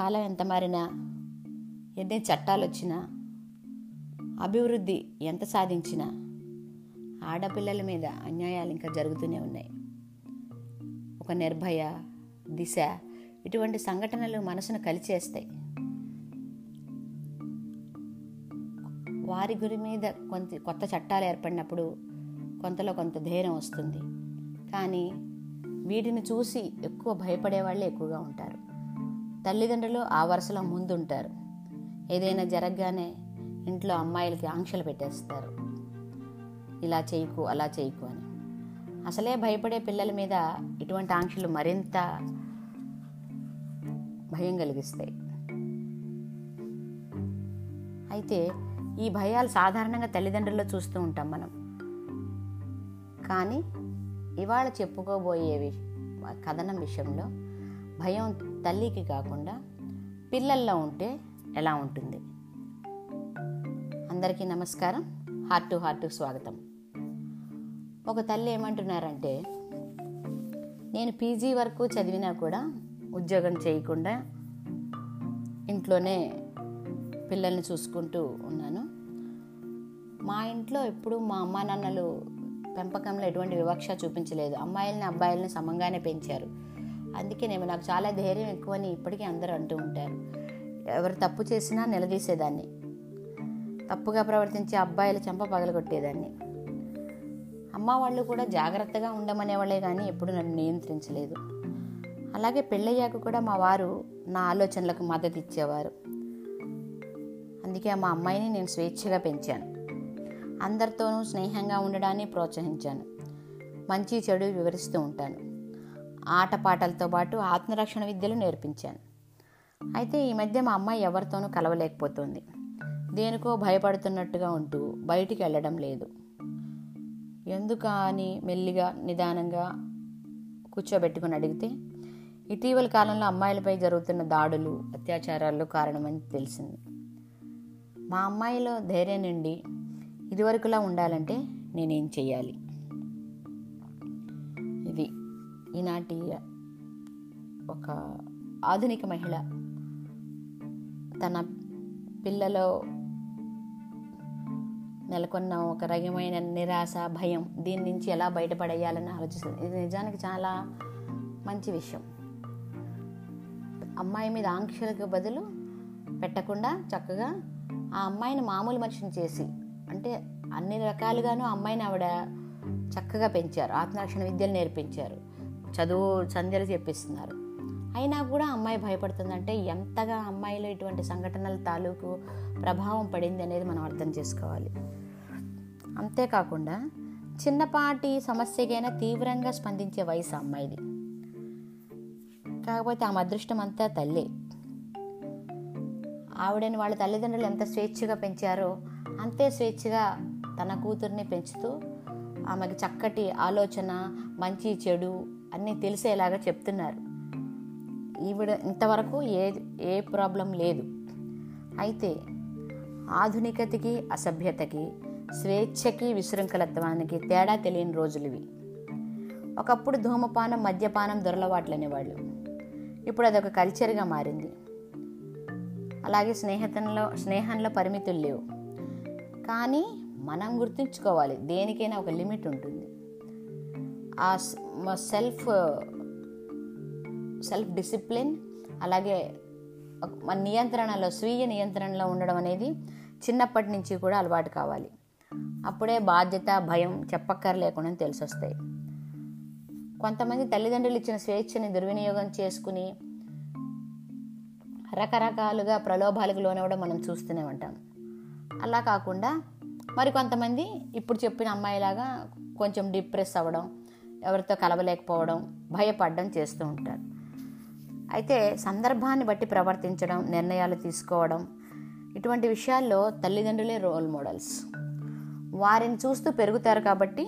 కాలం ఎంత మారినా ఎన్ని చట్టాలు వచ్చినా అభివృద్ధి ఎంత సాధించినా ఆడపిల్లల మీద అన్యాయాలు ఇంకా జరుగుతూనే ఉన్నాయి. ఒక నిర్భయ దిశ ఇటువంటి సంఘటనలు మనసును కలిచేస్తాయి. వారి గురి మీద కొంత కొత్త చట్టాలు ఏర్పడినప్పుడు కొంతలో కొంత ధైర్యం వస్తుంది. కానీ వీటిని చూసి ఎక్కువ భయపడే వాళ్ళే ఎక్కువగా ఉంటారు. తల్లిదండ్రులు ఆ వరుసలో ముందుంటారు. ఏదైనా జరగగానే ఇంట్లో అమ్మాయిలకి ఆంక్షలు పెట్టేస్తారు. ఇలా చేయకు అలా చేయకు అని. అసలే భయపడే పిల్లల మీద ఇటువంటి ఆంక్షలు మరింత భయం కలిగిస్తాయి. అయితే ఈ భయాలు సాధారణంగా తల్లిదండ్రుల్లో చూస్తూ ఉంటాం మనం. కానీ ఇవాళ చెప్పుకోబోయే కథనం విషయంలో భయం తల్లికి కాకుండా పిల్లల్లో ఉంటే ఎలా ఉంటుంది? అందరికీ నమస్కారం. హార్ట్ టు హార్ట్ స్వాగతం. ఒక తల్లి ఏమంటున్నారంటే నేను పీజీ వరకు చదివినా కూడా ఉద్యోగం చేయకుండా ఇంట్లోనే పిల్లల్ని చూసుకుంటూ ఉన్నాను. మా ఇంట్లో ఎప్పుడు మా అమ్మా నాన్నలు పెంపకంలో ఎటువంటి వివక్ష చూపించలేదు. అమ్మాయిలని అబ్బాయిలని సమంగానే పెంచారు. అందుకే నేను నాకు చాలా ధైర్యం ఎక్కువని ఇప్పటికీ అందరూ అంటూ ఉంటారు. ఎవరు తప్పు చేసినా నిలదీసేదాన్ని. తప్పుగా ప్రవర్తించే అబ్బాయిలు చెంప పగలగొట్టేదాన్ని. అమ్మ వాళ్ళు కూడా జాగ్రత్తగా ఉండమనేవాళ్ళే కానీ ఎప్పుడు నన్ను నియంత్రించలేదు. అలాగే పెళ్ళయ్యాక కూడా మా వారు నా ఆలోచనలకు మద్దతు ఇచ్చేవారు. అందుకే మా అమ్మాయిని నేను స్వేచ్ఛగా పెంచాను. అందరితోనూ స్నేహంగా ఉండడాన్ని ప్రోత్సహించాను. మంచి చెడు వివరిస్తూ ఉంటాను. ఆటపాటలతో పాటు ఆత్మరక్షణ విద్యలు నేర్పించాను. అయితే ఈ మధ్య మా అమ్మాయి ఎవరితోనూ కలవలేకపోతుంది. దేనికో భయపడుతున్నట్టుగా ఉంటూ బయటికి వెళ్ళడం లేదు. ఎందుక అని మెల్లిగా నిదానంగా కూర్చోబెట్టుకుని అడిగితే ఇటీవల కాలంలో అమ్మాయిలపై జరుగుతున్న దాడులు అత్యాచారాలు కారణమని తెలిసింది. మా అమ్మాయిలో ధైర్యం నుండి ఇదివరకులా ఉండాలంటే నేనేం చెయ్యాలి? ఈనాటి ఒక ఆధునిక మహిళ తన పిల్లలో నెలకొన్న ఒక రకమైన నిరాశ భయం దీని నుంచి ఎలా బయటపడేయాలని ఆలోచిస్తుంది. ఇది నిజానికి చాలా మంచి విషయం. అమ్మాయి మీద ఆంక్షలకు బదులు పెట్టకుండా చక్కగా ఆ అమ్మాయిని మామూలు మనిషిని చేసి అంటే అన్ని రకాలుగాను అమ్మాయిని ఆవిడ చక్కగా పెంచారు ఆత్మరక్షణ విద్యలు నేర్పించారు. చదువు సంధ్యలు చెప్పిస్తున్నారు. అయినా కూడా అమ్మాయి భయపడుతుందంటే ఎంతగా అమ్మాయిలో ఇటువంటి సంఘటనల తాలూకు ప్రభావం పడింది అనేది మనం అర్థం చేసుకోవాలి. అంతేకాకుండా చిన్నపాటి సమస్యకైనా తీవ్రంగా స్పందించే వయసు అమ్మాయిది. కాకపోతే ఆమె అదృష్టం అంతా తల్లి. ఆవిడని వాళ్ళ తల్లిదండ్రులు ఎంత స్వేచ్ఛగా పెంచారో అంతే స్వేచ్ఛగా తన కూతుర్ని పెంచుతూ ఆమెకి చక్కటి ఆలోచన మంచి చెడు అన్నీ తెలిసేలాగా చెప్తున్నారు. ఈవిడ ఇంతవరకు ఏ ఏ ప్రాబ్లం లేదు. అయితే ఆధునికతకి అసభ్యతకి స్వేచ్ఛకి విశృంఖలత్వానికి తేడా తెలియని రోజులు ఇవి. ఒకప్పుడు ధూమపానం మద్యపానం దొరలవాట్లు అనేవాళ్ళు ఇప్పుడు అదొక కల్చర్గా మారింది. అలాగే స్నేహితంలో స్నేహంలో పరిమితులు లేవు. కానీ మనం గుర్తుంచుకోవాలి దేనికైనా ఒక లిమిట్ ఉంటుంది. ఆ సెల్ఫ్ సెల్ఫ్ డిసిప్లిన్ అలాగే మన నియంత్రణలో స్వీయ నియంత్రణలో ఉండడం అనేది చిన్నప్పటి నుంచి కూడా అలవాటు కావాలి. అప్పుడే బాధ్యత భయం చెప్పక్కర్లేకుండా తెలిసి వస్తాయి కొంతమంది తల్లిదండ్రులు ఇచ్చిన స్వేచ్ఛని దుర్వినియోగం చేసుకుని రకరకాలుగా ప్రలోభాలకు లోనవడం మనం చూస్తూనే ఉంటాం. అలా కాకుండా మరి కొంతమంది ఇప్పుడు చెప్పిన అమ్మాయిలాగా కొంచెం డిప్రెస్ అవ్వడం ఎవరితో కలవలేకపోవడం భయపడడం చేస్తూ ఉంటారు. అయితే సందర్భాన్ని బట్టి ప్రవర్తించడం నిర్ణయాలు తీసుకోవడం ఇటువంటి విషయాల్లో తల్లిదండ్రులే రోల్ మోడల్స్ వారిని చూస్తూ పెరుగుతారు కాబట్టి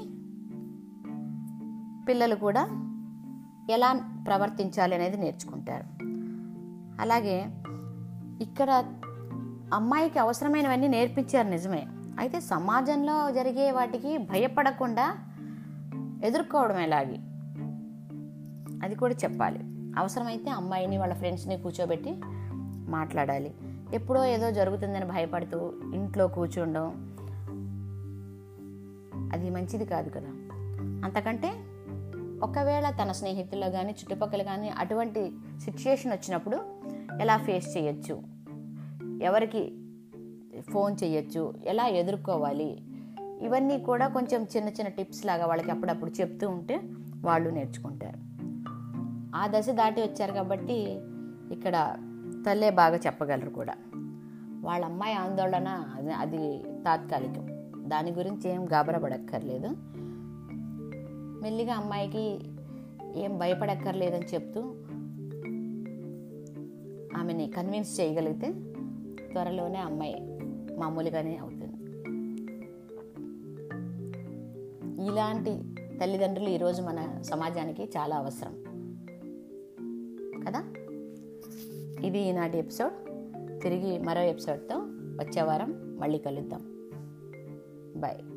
పిల్లలు కూడా ఎలా ప్రవర్తించాలి అనేది నేర్చుకుంటారు. అలాగే ఇక్కడ అమ్మాయికి అవసరమైనవన్నీ నేర్పించారు నిజమే. అయితే సమాజంలో జరిగే వాటికి భయపడకుండా ఎదుర్కోవడం ఎలాగే? అది కూడా చెప్పాలి. అవసరమైతే అమ్మాయిని వాళ్ళ ఫ్రెండ్స్ని కూర్చోబెట్టి మాట్లాడాలి. ఎప్పుడో ఏదో జరుగుతుందని భయపడుతూ ఇంట్లో కూర్చుండడం అది మంచిది కాదు కదా. అంతకంటే ఒకవేళ తన స్నేహితుల్లో కానీ చుట్టుపక్కల కానీ అటువంటి సిచ్యుయేషన్ వచ్చినప్పుడు ఎలా ఫేస్ చేయొచ్చు? ఎవరికి ఫోన్ చేయొచ్చు? ఎలా ఎదుర్కోవాలి? ఇవన్నీ కూడా కొంచెం చిన్న చిన్న టిప్స్ లాగా వాళ్ళకి అప్పుడప్పుడు చెప్తూ ఉంటే వాళ్ళు నేర్చుకుంటారు. ఆ దశ దాటి వచ్చారు కాబట్టి ఇక్కడ తల్లే బాగా చెప్పగలరు కూడా. వాళ్ళ అమ్మాయి ఆందోళన అది తాత్కాలికం. దాని గురించి ఏం గాబరపడక్కర్లేదు. మెల్లిగా అమ్మాయికి ఏం భయపడక్కర్లేదని చెప్తూ ఆమెని కన్విన్స్ చేయగలిగితే త్వరలోనే అమ్మాయి మామూలుగానే అవుతుంది. ఇలాంటి తల్లిదండ్రులు ఈరోజు మన సమాజానికి చాలా అవసరం. కదా? ఇది ఈనాటి ఎపిసోడ్. తిరిగి మరో ఎపిసోడ్తో వచ్చే వారం మళ్ళీ కలుద్దాం. బాయ్